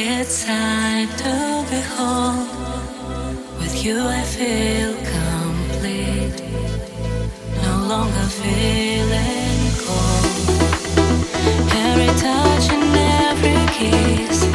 It's time to be whole. With you, I feel complete. No longer feeling cold. Every touch and every kiss.